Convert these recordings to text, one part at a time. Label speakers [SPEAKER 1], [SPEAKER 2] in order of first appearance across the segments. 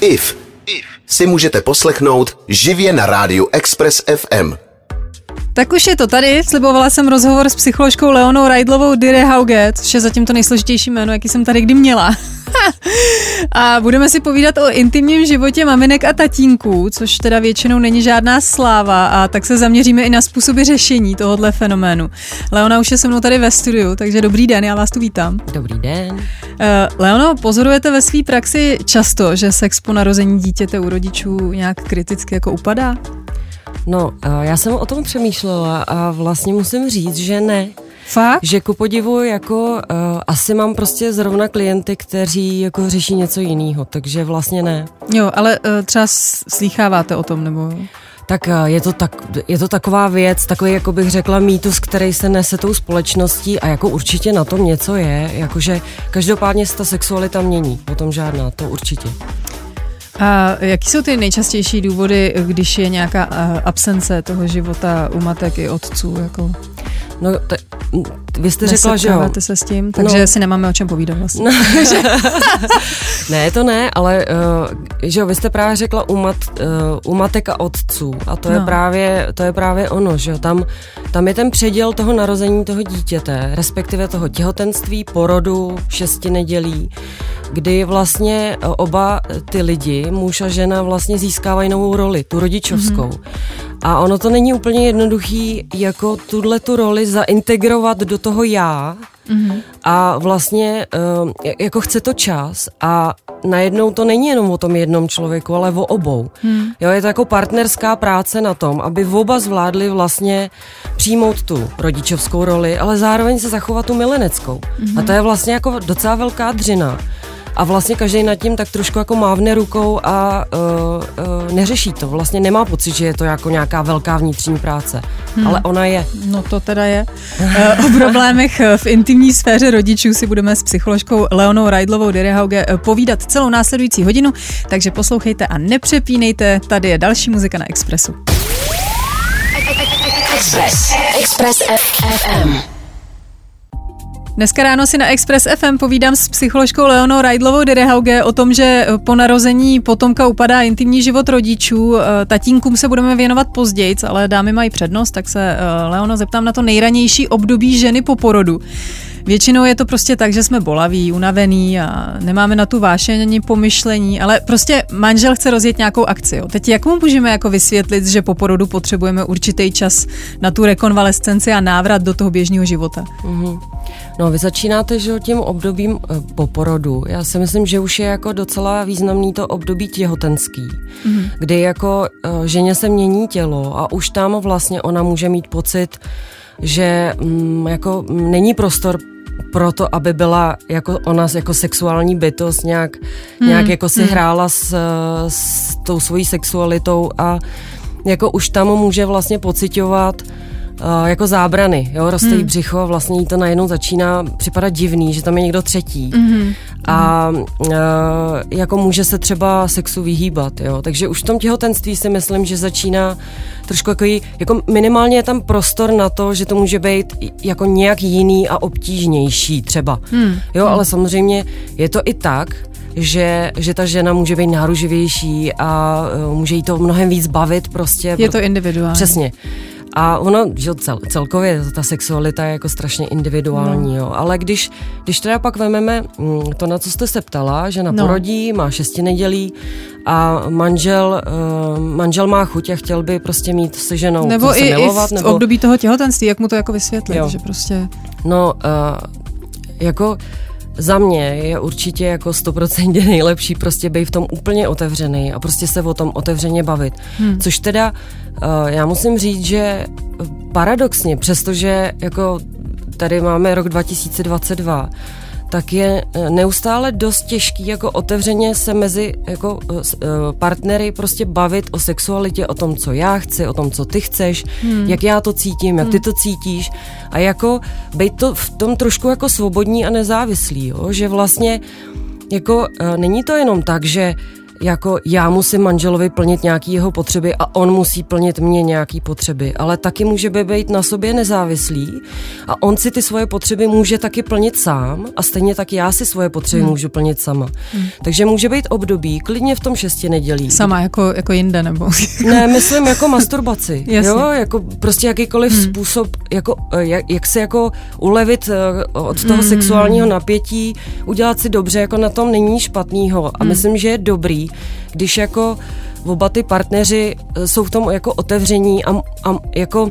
[SPEAKER 1] IF si můžete poslechnout živě na rádiu Express FM.
[SPEAKER 2] Tak už je to tady. Slibovala jsem rozhovor s psycholožkou Leonou Rajdlovou Dire Hauge, což je zatím to nejsložitější jméno, jaký jsem tady kdy měla. a budeme si povídat o intimním životě maminek a tatínků, což teda většinou není žádná sláva a tak se zaměříme i na způsoby řešení tohohle fenoménu. Leona už je se mnou tady ve studiu, takže dobrý den, já vás tu vítám.
[SPEAKER 3] Dobrý den. Uh,
[SPEAKER 2] Leono, pozorujete ve své praxi často, že sex po narození dítěte u rodičů nějak kriticky jako upadá?
[SPEAKER 3] No, já jsem o tom přemýšlela a vlastně musím říct, že ne.
[SPEAKER 2] Fakt?
[SPEAKER 3] Že ku podivu jako uh, asi mám prostě zrovna klienty, kteří jako řeší něco jiného, takže vlastně ne.
[SPEAKER 2] Jo, ale uh, třeba slýcháváte o tom, nebo...
[SPEAKER 3] Tak uh, je to, tak, je to taková věc, takový, jako bych řekla, mýtus, který se nese tou společností a jako určitě na tom něco je, jakože každopádně se ta sexualita mění, o tom žádná, to určitě.
[SPEAKER 2] A jaký jsou ty nejčastější důvody, když je nějaká absence toho života u matek i otců? Jako?
[SPEAKER 3] No, t- vy jste řekla, že jo.
[SPEAKER 2] se s tím, takže no. si nemáme o čem povídat vlastně. No.
[SPEAKER 3] ne, to ne, ale uh, že jo, vy jste právě řekla u, mat, uh, u matek a otců a to, no. je právě, to je právě ono, že jo, tam, tam je ten předěl toho narození toho dítěte, respektive toho těhotenství, porodu, šesti nedělí, kdy vlastně oba ty lidi, muž a žena, vlastně získávají novou roli, tu rodičovskou. Mm-hmm. A ono to není úplně jednoduchý, jako tuhle tu roli zaintegrovat do toho já, Mm-hmm. A vlastně uh, jako chce to čas a najednou to není jenom o tom jednom člověku, ale o obou. Mm. Jo, je to jako partnerská práce na tom, aby oba zvládli vlastně přijmout tu rodičovskou roli, ale zároveň se zachovat tu mileneckou. Mm-hmm. A to je vlastně jako docela velká dřina a vlastně každý nad tím tak trošku jako mávne rukou a uh, uh, neřeší to. Vlastně nemá pocit, že je to jako nějaká velká vnitřní práce, hmm. ale ona je.
[SPEAKER 2] No to teda je. Uh, o problémech v intimní sféře rodičů si budeme s psycholožkou Leonou Rajdlovou Direhauge povídat celou následující hodinu, takže poslouchejte a nepřepínejte, tady je další muzika na Expressu. Express. Express FM. Dneska ráno si na Express FM povídám s psycholožkou Leonou Rajdlovou Derehauge o tom, že po narození potomka upadá intimní život rodičů. Eh, tatínkům se budeme věnovat později, ale dámy mají přednost, tak se eh, Leono zeptám na to nejranější období ženy po porodu. Většinou je to prostě tak, že jsme bolaví, unavený a nemáme na tu vášeň ani pomyšlení, ale prostě manžel chce rozjet nějakou akci. Jo. Teď jak mu můžeme jako vysvětlit, že po porodu potřebujeme určitý čas na tu rekonvalescenci a návrat do toho běžného života? Mm-hmm.
[SPEAKER 3] No, vy začínáte, že tím obdobím eh, po porodu. Já si myslím, že už je jako docela významný to období těhotenský, mm-hmm. kdy jako uh, ženě se mění tělo a už tam vlastně ona může mít pocit, že mm, jako není prostor pro to, aby byla jako ona jako sexuální bytost, nějak, hmm. nějak jako si hmm. hrála s, s tou svojí sexualitou a jako už tam může vlastně pocitovat uh, jako zábrany, jo, roste hmm. jí břicho vlastně jí to najednou začíná připadat divný, že tam je někdo třetí hmm. a uh, jako může se třeba sexu vyhýbat, jo, takže už v tom těhotenství si myslím, že začíná trošku jako, jako minimálně je tam prostor na to, že to může být jako nějak jiný a obtížnější třeba, hmm. jo, hmm. ale samozřejmě je to i tak, že, že ta žena může být náruživější a uh, může jí to mnohem víc bavit prostě.
[SPEAKER 2] Je to individuální.
[SPEAKER 3] Přesně. A ono, že cel, celkově ta sexualita je jako strašně individuální, no. jo. Ale když, když teda pak vememe mm, to, na co jste se ptala, že na no. porodí, má šesti nedělí a manžel, uh, manžel má chuť a chtěl by prostě mít se ženou
[SPEAKER 2] Nebo
[SPEAKER 3] i,
[SPEAKER 2] milovat, i v nebo... období toho těhotenství, jak mu to jako vysvětlit, jo. že prostě...
[SPEAKER 3] No, uh, jako za mě je určitě jako stoprocentně nejlepší prostě být v tom úplně otevřený a prostě se o tom otevřeně bavit. Hmm. Což teda uh, já musím říct, že paradoxně, přestože jako tady máme rok 2022, tak je eh, neustále dost těžký jako otevřeně se mezi jako uh, partnery prostě bavit o sexualitě, o tom, co já chci, o tom, co ty chceš, hmm. jak já to cítím, jak hmm. ty to cítíš a jako být to v tom trošku jako svobodní a nezávislý, jo? že vlastně jako není to jenom tak, že jako já musím manželovi plnit nějaký jeho potřeby a on musí plnit mě nějaký potřeby, ale taky může být na sobě nezávislý a on si ty svoje potřeby může taky plnit sám a stejně tak já si svoje potřeby hmm. můžu plnit sama. Hmm. Takže může být období, klidně v tom šesti nedělí.
[SPEAKER 2] Sama jako, jako jinde nebo?
[SPEAKER 3] ne, myslím jako masturbaci. jo, jako prostě jakýkoliv hmm. způsob, jako, eh, jak, jak se jako ulevit eh, od toho hmm. sexuálního napětí, udělat si dobře, jako na tom není špatného a hmm. myslím, že je dobrý, když jako oba ty partneři eh, jsou v tom jako otevření a, a jako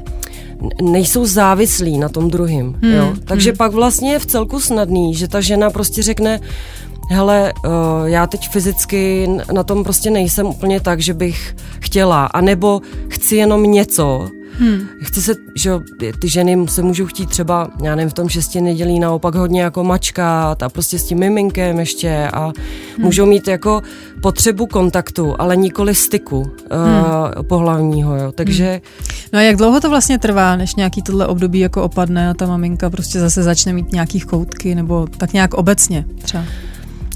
[SPEAKER 3] nejsou závislí na tom druhým. Hmm. Jo? Takže hmm. pak vlastně je v celku snadný, že ta žena prostě řekne, hele, uh, já teď fyzicky na tom prostě nejsem úplně tak, že bych chtěla, anebo chci jenom něco, Hmm. Chci se, že ty ženy se můžou chtít třeba, já nevím, v tom šesti nedělí naopak hodně jako mačkat a prostě s tím miminkem ještě a hmm. můžou mít jako potřebu kontaktu, ale nikoli styku hmm. uh, pohlavního, jo, takže... Hmm.
[SPEAKER 2] No a jak dlouho to vlastně trvá, než nějaký tohle období jako opadne a ta maminka prostě zase začne mít nějaký choutky nebo tak nějak obecně třeba?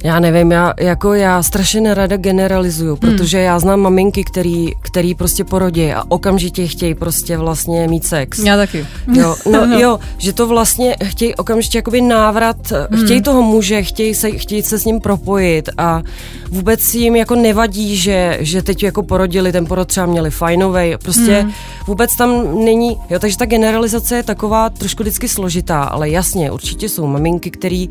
[SPEAKER 3] Já nevím, já, jako já strašně nerada generalizuju, hmm. protože já znám maminky, který, který prostě porodí a okamžitě chtějí prostě vlastně mít sex.
[SPEAKER 2] Já taky.
[SPEAKER 3] Jo, no, no. jo, že to vlastně chtějí okamžitě jakoby návrat, hmm. chtějí toho muže, chtějí se, chtějí se s ním propojit a vůbec jim jako nevadí, že, že teď jako porodili, ten porod třeba měli fajnovej, prostě hmm. vůbec tam není, jo, takže ta generalizace je taková trošku vždycky složitá, ale jasně, určitě jsou maminky, který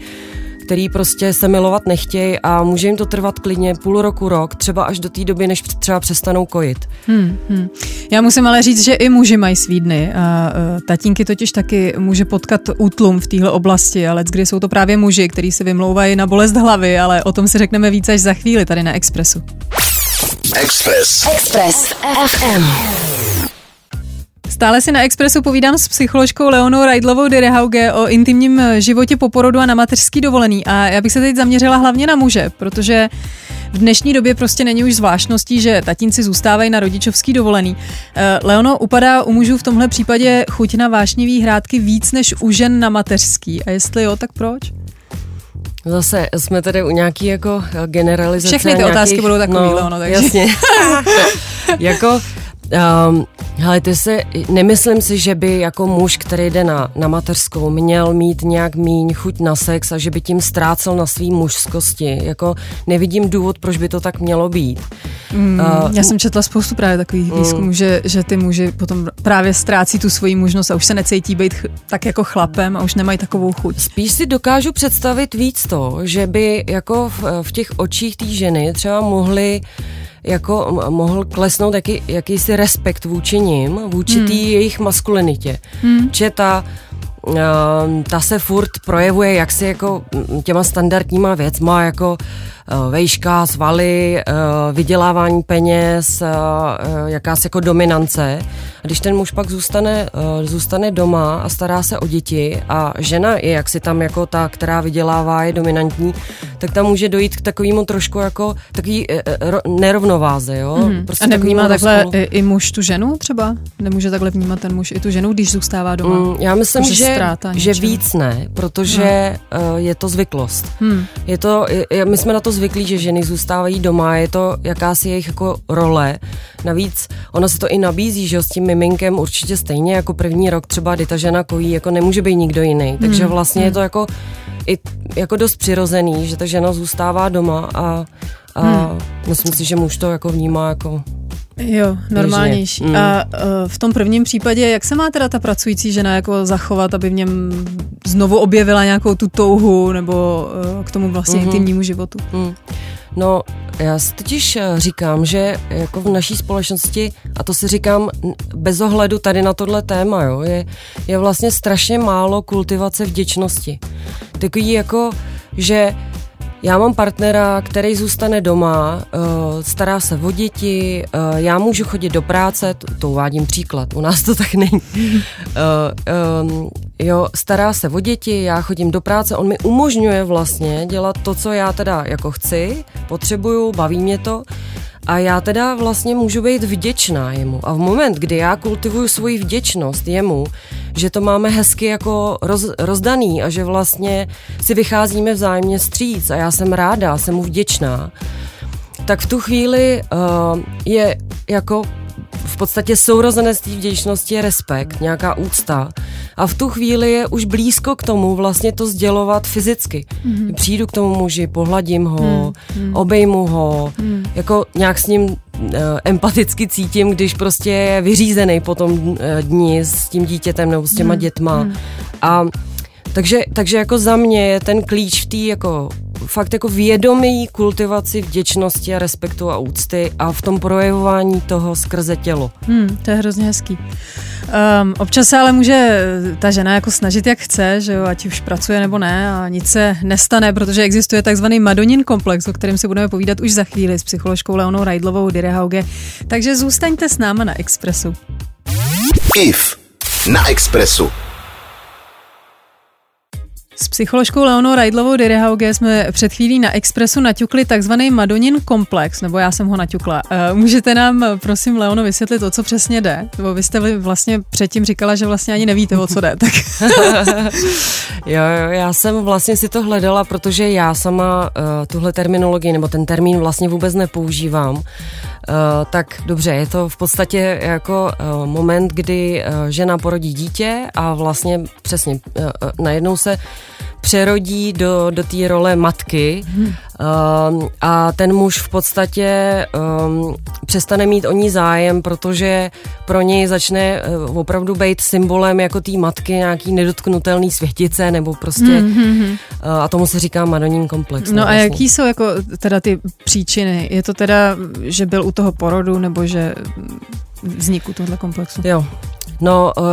[SPEAKER 3] který prostě se milovat nechtějí a může jim to trvat klidně půl roku, rok, třeba až do té doby, než třeba přestanou kojit. Hmm,
[SPEAKER 2] hmm. Já musím ale říct, že i muži mají svý dny. A, uh, tatínky totiž taky může potkat útlum v téhle oblasti, ale kdy jsou to právě muži, kteří se vymlouvají na bolest hlavy, ale o tom si řekneme víc až za chvíli tady na Expressu. Express. Express FM. Stále si na Expressu povídám s psycholožkou Leonou Rajdlovou Direhauge o intimním životě po porodu a na mateřský dovolený. A já bych se teď zaměřila hlavně na muže, protože v dnešní době prostě není už zvláštností, že tatínci zůstávají na rodičovský dovolený. Eh, Leono, upadá u mužů v tomhle případě chuť na vášnivý hrádky víc než u žen na mateřský. A jestli jo, tak proč?
[SPEAKER 3] Zase jsme tady u nějaký jako generalizace.
[SPEAKER 2] Všechny ty
[SPEAKER 3] nějakých,
[SPEAKER 2] otázky budou takový, no, Leono, takže.
[SPEAKER 3] Jasně. jako Um, hele, ty se, nemyslím si, že by jako muž, který jde na, na mateřskou, měl mít nějak míň chuť na sex a že by tím ztrácel na svý mužskosti. Jako nevidím důvod, proč by to tak mělo být.
[SPEAKER 2] Mm, uh, já jsem četla spoustu právě takových mm, výzkumů, že, že ty muži potom právě ztrácí tu svoji možnost a už se necítí být ch- tak jako chlapem a už nemají takovou chuť.
[SPEAKER 3] Spíš si dokážu představit víc to, že by jako v, v těch očích té ženy třeba mohli jako mohl klesnout jaký, jakýsi respekt vůči nim, vůči hmm. té jejich maskulinitě. Hmm. Že ta ta se furt projevuje jaksi jako těma standardníma věcma, jako Eh, vejška, svaly, eh, vydělávání peněz, eh, jakási jako dominance. A když ten muž pak zůstane, zůstane doma a stará se o děti a žena je jaksi tam jako ta, která vydělává, je dominantní, tak tam může dojít k takovému trošku jako takový nerovnováze, jo?
[SPEAKER 2] Mm. Prostě a nevnímá takhle i, i muž tu ženu třeba? Nemůže takhle vnímat ten muž i tu ženu, když zůstává doma? Mm,
[SPEAKER 3] já myslím, že, že víc ne, protože no. je to zvyklost. Hmm. Je to, je, my jsme na to zvyklí, že ženy zůstávají doma, je to jakási jejich jako role. Navíc ona se to i nabízí, že s tím miminkem určitě stejně jako první rok třeba, kdy ta žena kojí, jako nemůže být nikdo jiný. Takže hmm. vlastně je to jako i jako dost přirozený, že ta žena zůstává doma a, a hmm. myslím si, že muž to jako vnímá jako
[SPEAKER 2] Jo, normálnější. Mm. A uh, v tom prvním případě, jak se má teda ta pracující žena jako zachovat, aby v něm znovu objevila nějakou tu touhu nebo uh, k tomu vlastně mm-hmm. intimnímu životu? Mm.
[SPEAKER 3] No, já si totiž eh, říkám, že jako v naší společnosti, a to si říkám bez ohledu tady na tohle téma, jo, je, je vlastně strašně málo kultivace vděčnosti. Takový jako, že já mám partnera, který zůstane doma, uh, stará se o děti, uh, já můžu chodit do práce, to, uvádím příklad, u nás to tak není. Um, jo, stará se o děti, já chodím do práce, on mi umožňuje vlastně dělat to, co já teda jako chci, potřebuju, baví mě to a já teda vlastně můžu být vděčná jemu. A v moment, kdy já kultivuju svoji vděčnost jemu, že to máme hezky jako roz, rozdaný a že vlastně si vycházíme vzájemně stříc a já jsem ráda, jsem mu vděčná, tak v tu chvíli uh, je jako v podstatě sourozenectví vděčnosti je respekt, nějaká úcta a v tu chvíli je už blízko k tomu vlastně to sdělovat fyzicky. Mm-hmm. Přijdu k tomu muži, pohladím ho, mm-hmm. obejmu ho, mm. jako nějak s ním uh, empaticky cítím, když prostě je vyřízený po tom uh, dní s tím dítětem nebo s těma mm. dětma. Mm. A takže, takže jako za mě je ten klíč v té jako fakt jako vědomí kultivaci vděčnosti a respektu a úcty a v tom projevování toho skrze tělo.
[SPEAKER 2] Hmm, to je hrozně hezký. Um, občas se ale může ta žena jako snažit, jak chce, že jo, ať už pracuje nebo ne a nic se nestane, protože existuje takzvaný Madonin komplex, o kterém se budeme povídat už za chvíli s psycholožkou Leonou Rajdlovou Direhauge. Takže zůstaňte s náma na Expressu.
[SPEAKER 1] IF na Expressu.
[SPEAKER 2] S psycholožkou Leonou Rajdlovou Direhauge jsme před chvílí na Expressu naťukli takzvaný Madonin komplex, nebo já jsem ho naťukla. Uh, můžete nám, prosím, Leono, vysvětlit, o co přesně jde? Nebo vy jste vlastně předtím říkala, že vlastně ani nevíte, o co jde. Tak.
[SPEAKER 3] jo, jo, já jsem vlastně si to hledala, protože já sama uh, tuhle terminologii, nebo ten termín vlastně vůbec nepoužívám. Uh, tak dobře, je to v podstatě jako uh, moment, kdy uh, žena porodí dítě a vlastně přesně uh, uh, najednou se přerodí do, do té role matky hmm. um, a ten muž v podstatě um, přestane mít o ní zájem, protože pro něj začne uh, opravdu být symbolem jako té matky nějaký nedotknutelný světice nebo prostě hmm, hmm, hmm. Uh, a tomu se říká madoním komplex.
[SPEAKER 2] No a vlastně. jaký jsou jako teda ty příčiny? Je to teda, že byl u toho porodu nebo že vzniku tohle komplexu?
[SPEAKER 3] Jo, No, uh,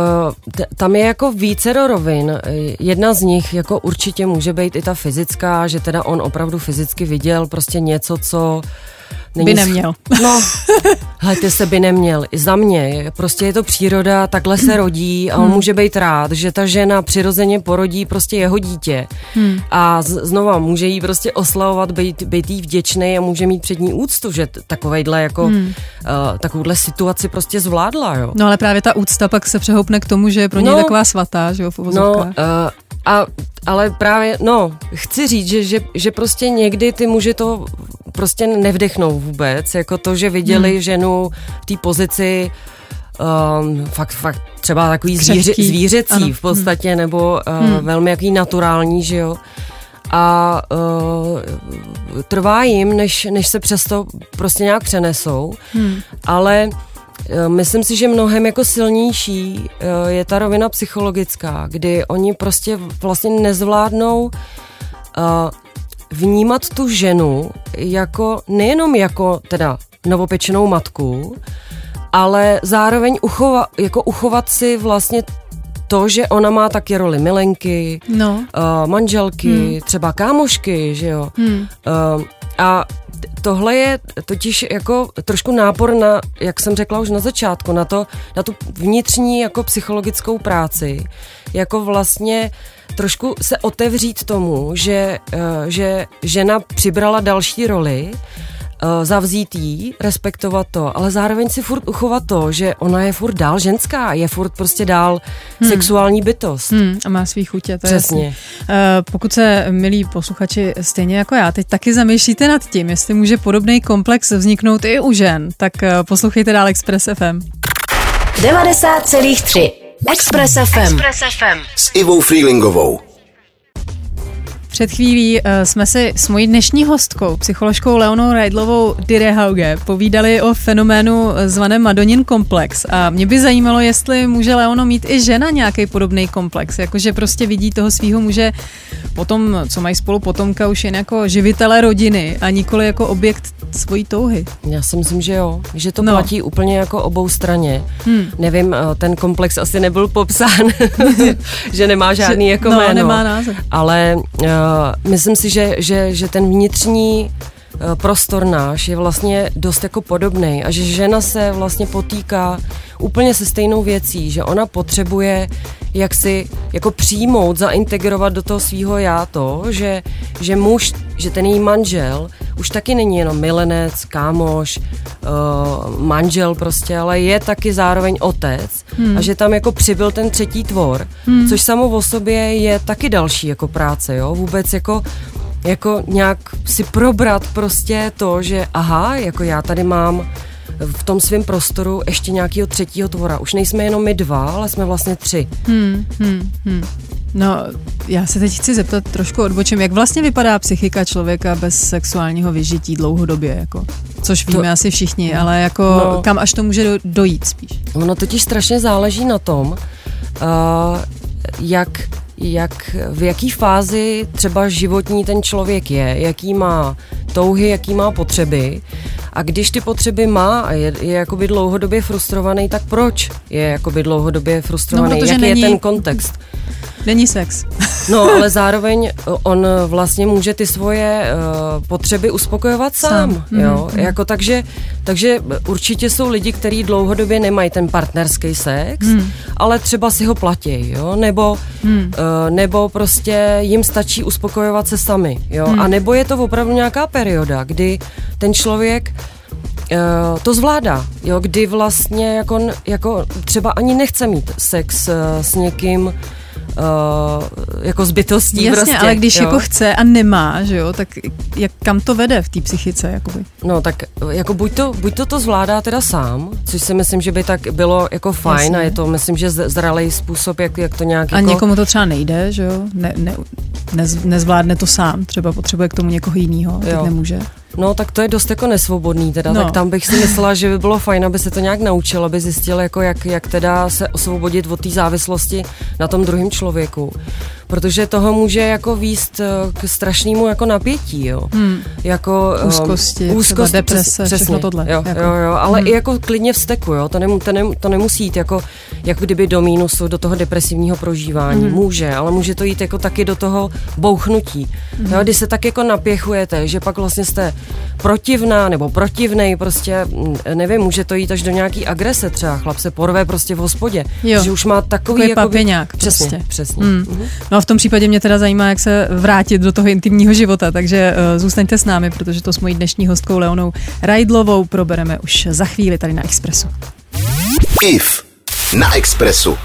[SPEAKER 3] tam je jako více do rovin. Jedna z nich jako určitě může být i ta fyzická, že teda on opravdu fyzicky viděl prostě něco, co
[SPEAKER 2] Není by neměl.
[SPEAKER 3] No, hejte se by neměl. I za mě. Prostě je to příroda, takhle se rodí a on hmm. může být rád, že ta žena přirozeně porodí prostě jeho dítě. Hmm. A z- znova může jí prostě oslavovat, být, být jí vděčný a může mít před ní úctu, že takovejhle jako hmm. uh, takovouhle situaci prostě zvládla, jo.
[SPEAKER 2] No ale právě ta úcta pak se přehoupne k tomu, že je pro něj no, taková svatá, že jo, v No, uh,
[SPEAKER 3] a, ale právě, no, chci říct, že, že, že prostě někdy ty muži to prostě nevdechnou vůbec, jako to, že viděli hmm. ženu v té pozici um, fakt, fakt třeba takový zvíře, zvířecí ano. v podstatě, hmm. nebo uh, hmm. velmi jaký naturální, že jo. A uh, trvá jim, než, než se přesto prostě nějak přenesou, hmm. ale Myslím si, že mnohem jako silnější uh, je ta rovina psychologická, kdy oni prostě vlastně nezvládnou uh, vnímat tu ženu jako nejenom jako teda novopečenou matku, ale zároveň uchova, jako uchovat si vlastně to, že ona má taky roli milenky, no. uh, manželky, hmm. třeba kámošky, že jo. Hmm. Uh, a tohle je totiž jako trošku nápor na, jak jsem řekla už na začátku, na, to, na tu vnitřní jako psychologickou práci, jako vlastně trošku se otevřít tomu, že, uh, že žena přibrala další roli, zavzít jí, respektovat to, ale zároveň si furt uchovat to, že ona je furt dál ženská, je furt prostě dál hmm. sexuální bytost.
[SPEAKER 2] Hmm, a má svý chutě, to
[SPEAKER 3] Přesně.
[SPEAKER 2] Je uh, pokud se, milí posluchači, stejně jako já, teď taky zamýšlíte nad tím, jestli může podobný komplex vzniknout i u žen, tak uh, poslouchejte dál Express FM.
[SPEAKER 1] 90,3 Express FM. Express FM. S Ivou Freelingovou.
[SPEAKER 2] Před chvílí uh, jsme si s mojí dnešní hostkou, psycholožkou Leonou Rajdlovou Direhauge, povídali o fenoménu zvaném Madonin komplex. A mě by zajímalo, jestli může Leono mít i žena nějaký podobný komplex, jakože prostě vidí toho svého muže potom, co mají spolu potomka, už jen jako živitele rodiny a nikoli jako objekt svojí touhy.
[SPEAKER 3] Já si myslím, že jo, že to no. platí úplně jako obou straně. Hmm. Nevím, eh, ten komplex asi nebyl popsán, že nemá žádný že, jako
[SPEAKER 2] no,
[SPEAKER 3] jméno.
[SPEAKER 2] nemá název.
[SPEAKER 3] Ale uh, myslím si, že, že, že ten vnitřní eh, prostor náš je vlastně dost jako podobný a že žena se vlastně potýká úplně se stejnou věcí, že ona potřebuje jak si jako přijmout, zaintegrovat do toho svého já to, že, že muž, že ten její manžel už taky není jenom milenec, kámoš, uh, manžel prostě, ale je taky zároveň otec hmm. a že tam jako přibyl ten třetí tvor, hmm. což samo o sobě je taky další jako práce, jo, vůbec jako jako nějak si probrat prostě to, že aha, jako já tady mám v tom svém prostoru ještě nějakého třetího tvora. Už nejsme jenom my dva, ale jsme vlastně tři.
[SPEAKER 2] Hmm, hmm, hmm. No, já se teď chci zeptat trošku odbočím, jak vlastně vypadá psychika člověka bez sexuálního vyžití dlouhodobě, jako, což víme to, asi všichni, ale jako no, kam až to může dojít spíš?
[SPEAKER 3] Ono totiž strašně záleží na tom, uh, jak jak, v jaký fázi třeba životní ten člověk je, jaký má touhy, jaký má potřeby. A když ty potřeby má a je, je jakoby dlouhodobě frustrovaný, tak proč je jakoby dlouhodobě frustrovaný? No, Jaký není... je ten kontext?
[SPEAKER 2] Není sex.
[SPEAKER 3] No, ale zároveň on vlastně může ty svoje uh, potřeby uspokojovat sám, sám. jo, mm. jako takže, takže určitě jsou lidi, kteří dlouhodobě nemají ten partnerský sex, mm. ale třeba si ho platí, jo, nebo, mm. uh, nebo prostě jim stačí uspokojovat se sami, jo, mm. a nebo je to opravdu nějaká perioda, kdy ten člověk Uh, to zvládá, jo, kdy vlastně jako, jako třeba ani nechce mít sex uh, s někým, uh, jako zbytostí.
[SPEAKER 2] Jasně,
[SPEAKER 3] prostě,
[SPEAKER 2] ale když jo. jako chce a nemá, že jo, tak jak, kam to vede v té psychice? Jakoby?
[SPEAKER 3] No tak jako buď to, buď to to zvládá teda sám, což si myslím, že by tak bylo jako fajn Jasně. a je to myslím, že zralý způsob, jak, jak to nějak
[SPEAKER 2] A
[SPEAKER 3] jako...
[SPEAKER 2] někomu to třeba nejde, že jo, ne, ne, nez, nezvládne to sám, třeba potřebuje k tomu někoho jiného, tak nemůže.
[SPEAKER 3] No, tak to je dost jako nesvobodný teda, no. tak tam bych si myslela, že by bylo fajn, aby se to nějak naučil, aby zjistil, jako jak, jak teda se osvobodit od té závislosti na tom druhém člověku. Protože toho může jako výst eh, k strašnému jako napětí, jo. Hmm.
[SPEAKER 2] Jako, um, úzkosti, úzkost, deprese, přes, všechno tohle.
[SPEAKER 3] Jo, jako. jo, jo, ale hmm. i jako klidně vzteku, jo. To, nem, to, nem, to nemusí jít jako, jako kdyby do mínusu, do toho depresivního prožívání. Hmm. Může, ale může to jít jako taky do toho bouchnutí. Hmm. Jo, kdy se tak jako napěchujete, že pak vlastně jste protivná nebo protivnej, prostě mm, nevím, může to jít až do nějaký agrese třeba, chlap se porve prostě v hospodě, jo. že už má takový
[SPEAKER 2] jako papiňák
[SPEAKER 3] přesně,
[SPEAKER 2] prostě.
[SPEAKER 3] přesně. Mm.
[SPEAKER 2] Mm-hmm. No a v tom případě mě teda zajímá, jak se vrátit do toho intimního života, takže uh, zůstaňte s námi, protože to s mojí dnešní hostkou Leonou Rajdlovou probereme už za chvíli tady na Expressu.
[SPEAKER 1] IF na Expressu.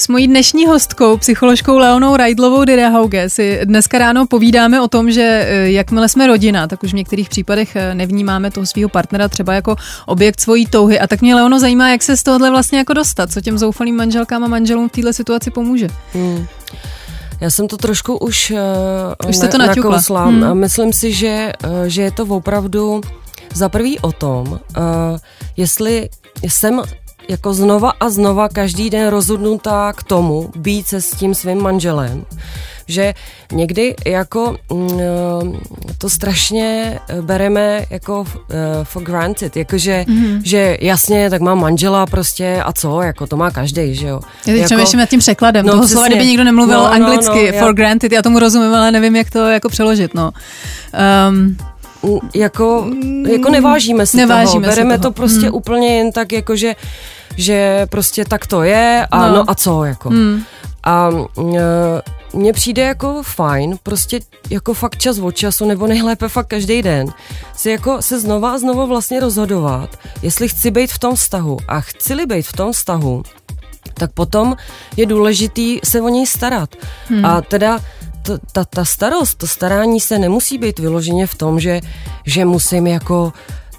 [SPEAKER 2] S mojí dnešní hostkou, psycholožkou Leonou Rajdlovou Direhauge, si dneska ráno povídáme o tom, že eh, jakmile jsme rodina, tak už v některých případech eh, nevnímáme toho svého partnera třeba jako objekt svojí touhy. A tak mě Leono zajímá, jak se z tohohle vlastně jako dostat, co těm zoufalým manželkám a manželům v této situaci pomůže. Hmm.
[SPEAKER 3] Já jsem to trošku už,
[SPEAKER 2] uh, už jste to nakousla.
[SPEAKER 3] Hmm. A myslím si, že, uh, že je to opravdu za prvý o tom, uh, jestli jsem jako znova a znova každý den rozhodnutá k tomu být se s tím svým manželem, že někdy jako mm, to strašně bereme jako uh, for granted, jakože mm-hmm. že jasně, tak mám manžela prostě a co, jako to má každý, že jo.
[SPEAKER 2] Já teď
[SPEAKER 3] jako,
[SPEAKER 2] nad tím překladem, no, toho slova, kdyby někdo nemluvil no, no, anglicky, no, for já... granted, já tomu rozumím, ale nevím, jak to jako přeložit, no. Um,
[SPEAKER 3] jako, jako nevážíme si nevážíme toho, bereme toho. to prostě hmm. úplně jen tak, jako že, prostě tak to je a no, no a co, jako. Hmm. A uh, mně přijde jako fajn, prostě jako fakt čas od času, nebo nejlépe fakt každý den, si jako se znova a znova vlastně rozhodovat, jestli chci být v tom vztahu a chci-li být v tom vztahu, tak potom je důležitý se o něj starat. Hmm. A teda to, ta, ta starost, to starání se nemusí být vyloženě v tom, že, že musím jako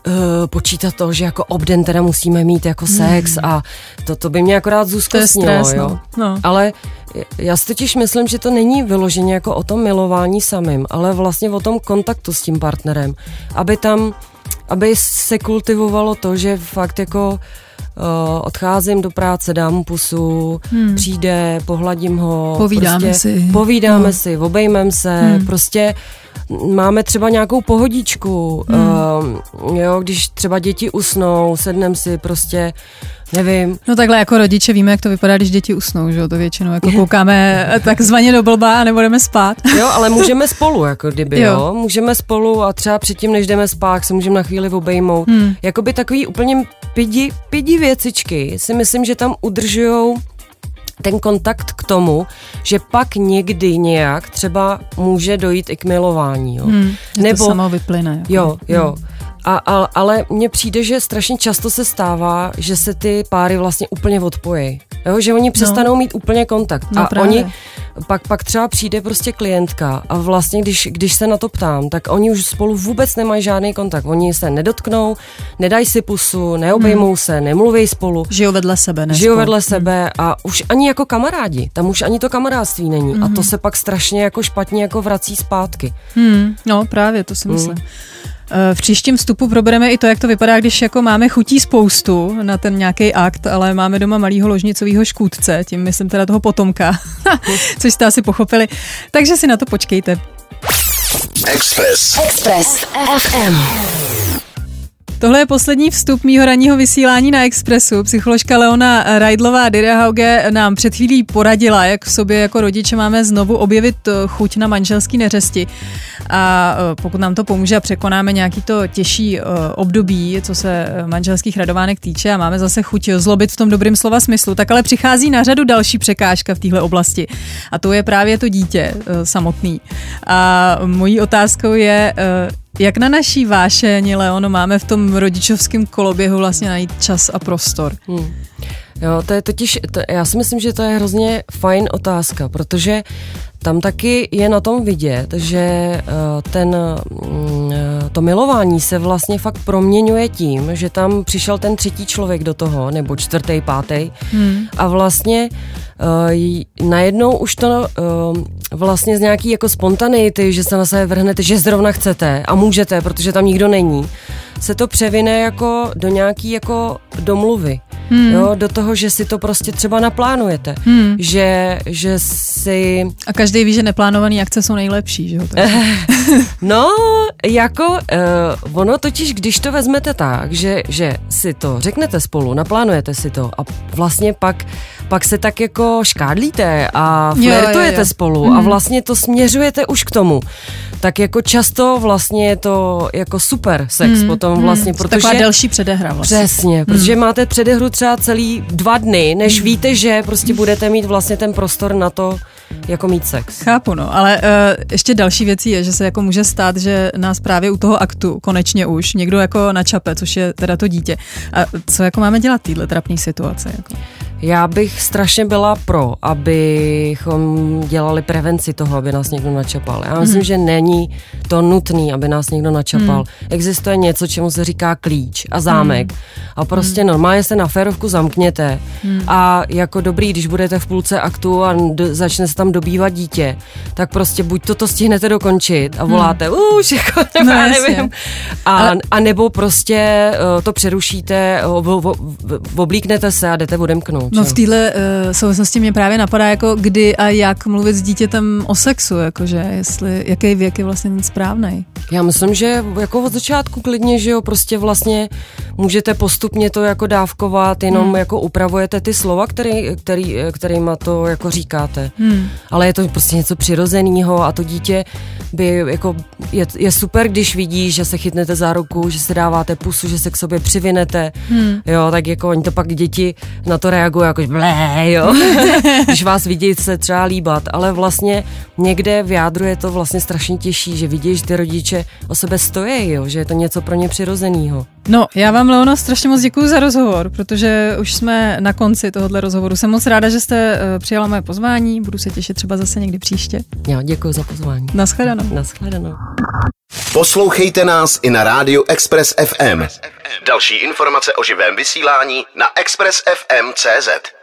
[SPEAKER 3] uh, počítat to, že jako obden teda musíme mít jako sex hmm. a to, to by mě akorát zúzkostnilo, jo. No. no. Ale já si totiž myslím, že to není vyloženě jako o tom milování samým, ale vlastně o tom kontaktu s tím partnerem, aby tam, aby se kultivovalo to, že fakt jako uh, odcházím do práce, dám mu pusu, hmm. přijde, pohladím ho.
[SPEAKER 2] Povídáme prostě, si.
[SPEAKER 3] Povídáme no. si, obejmeme se, hmm. prostě máme třeba nějakou pohodičku, hmm. uh, jo, když třeba děti usnou, sednem si prostě Nevím.
[SPEAKER 2] No takhle jako rodiče víme, jak to vypadá, když děti usnou, že jo, to většinou jako koukáme takzvaně do blba a nebudeme spát.
[SPEAKER 3] Jo, ale můžeme spolu, jako kdyby, jo. jo. Můžeme spolu a třeba předtím, než jdeme spát, se můžeme na chvíli obejmout. Hmm. Jakoby takový úplně pidi, pidi věcičky si myslím, že tam udržujou ten kontakt k tomu, že pak někdy nějak třeba může dojít i k milování. Jo. Hmm,
[SPEAKER 2] Nebo, to samo vyplyne.
[SPEAKER 3] Jako. Jo, jo. Hmm. A, a, ale mně přijde, že strašně často se stává, že se ty páry vlastně úplně odpojí. Jo, že oni přestanou no. mít úplně kontakt.
[SPEAKER 2] No,
[SPEAKER 3] a
[SPEAKER 2] právě.
[SPEAKER 3] oni pak, pak třeba přijde prostě klientka a vlastně, když, když se na to ptám, tak oni už spolu vůbec nemají žádný kontakt. Oni se nedotknou, nedají si pusu, neobejmou hmm. se, nemluví spolu.
[SPEAKER 2] Žijou vedle sebe, ne?
[SPEAKER 3] Žijou vedle hmm. sebe a už ani jako kamarádi. Tam už ani to kamarádství není. Hmm. A to se pak strašně jako špatně jako vrací zpátky.
[SPEAKER 2] Hmm. No právě, to si myslím. Hmm. V příštím vstupu probereme i to, jak to vypadá, když jako máme chutí spoustu na ten nějaký akt, ale máme doma malýho ložnicového škůdce, tím myslím teda toho potomka, což jste asi pochopili. Takže si na to počkejte.
[SPEAKER 1] Express.
[SPEAKER 4] Express FM.
[SPEAKER 2] Tohle je poslední vstup mýho ranního vysílání na Expressu. Psycholožka Leona Rajdlová Direhauge nám před chvílí poradila, jak v sobě jako rodiče máme znovu objevit chuť na manželský neřesti. A e, pokud nám to pomůže a překonáme nějaký to těžší e, období, co se manželských radovánek týče a máme zase chuť zlobit v tom dobrém slova smyslu, tak ale přichází na řadu další překážka v téhle oblasti. A to je právě to dítě samotný. A mojí otázkou je, jak na naší vášeň, Leono, máme v tom rodičovském koloběhu vlastně najít čas a prostor? Hmm.
[SPEAKER 3] Jo, to je totiž, to, já si myslím, že to je hrozně fajn otázka, protože tam taky je na tom vidět, že uh, ten, uh, to milování se vlastně fakt proměňuje tím, že tam přišel ten třetí člověk do toho, nebo čtvrtý, pátý, hmm. a vlastně uh, najednou už to vlastně z nějaký jako spontaneity, že se na sebe vrhnete, že zrovna chcete a můžete, protože tam nikdo není, se to převine jako do nějaký jako domluvy. Hmm. Jo, do toho, že si to prostě třeba naplánujete. Hmm. Že, že si...
[SPEAKER 2] A každý ví, že neplánované akce jsou nejlepší, že jo?
[SPEAKER 3] no, jako uh, ono totiž, když to vezmete tak, že, že si to řeknete spolu, naplánujete si to a vlastně pak pak se tak jako škádlíte a flirtujete jo, jo, jo. spolu hmm. a vlastně to směřujete už k tomu tak jako často vlastně je to jako super sex hmm, potom hmm. vlastně, protože...
[SPEAKER 2] Taková delší předehra vlastně.
[SPEAKER 3] Přesně, hmm. protože máte předehru třeba celý dva dny, než hmm. víte, že prostě budete mít vlastně ten prostor na to, jako mít sex.
[SPEAKER 2] Chápu, no, ale uh, ještě další věcí je, že se jako může stát, že nás právě u toho aktu konečně už někdo jako načape, což je teda to dítě. A co jako máme dělat týhle trapné situace? Jako?
[SPEAKER 3] Já bych strašně byla pro, abychom dělali prevenci toho, aby nás někdo načapal. Já myslím, hmm. že není to nutné, aby nás někdo načapal. Hmm. Existuje něco, čemu se říká klíč a zámek. Hmm. A prostě hmm. normálně se na férovku zamkněte hmm. a jako dobrý, když budete v půlce aktu a do, začne se tam dobývat dítě, tak prostě buď to, to stihnete dokončit a hmm. voláte, hmm. už jako, no, já nevím. A, Ale... a nebo prostě uh, to přerušíte, uh, oblíknete se a jdete odemknout.
[SPEAKER 2] No v téhle uh, souvislosti mě právě napadá, jako kdy a jak mluvit s dítětem o sexu, jakože jestli, jaký věk je vlastně správný.
[SPEAKER 3] Já myslím, že jako od začátku klidně, že jo, prostě vlastně můžete postupně to jako dávkovat, jenom hmm. jako upravujete ty slova, který, který, kterýma to jako říkáte. Hmm. Ale je to prostě něco přirozeného a to dítě by jako je, je super, když vidí, že se chytnete za ruku, že se dáváte pusu, že se k sobě přivinete, hmm. jo, tak jako oni to pak děti na to reagují jako blé, jo, když vás vidí se třeba líbat, ale vlastně někde v jádru je to vlastně strašně těžší, že vidí, že ty rodiče o sebe stojí, jo, že je to něco pro ně přirozeného.
[SPEAKER 2] No, já vám, Leona, strašně moc děkuji za rozhovor, protože už jsme na konci tohohle rozhovoru. Jsem moc ráda, že jste uh, přijala moje pozvání, budu se těšit třeba zase někdy příště.
[SPEAKER 3] Já děkuji za pozvání.
[SPEAKER 2] Naschledanou.
[SPEAKER 3] Naschledanou.
[SPEAKER 1] Poslouchejte nás i na rádiu Express FM. Další informace o živém vysílání na expressfm.cz.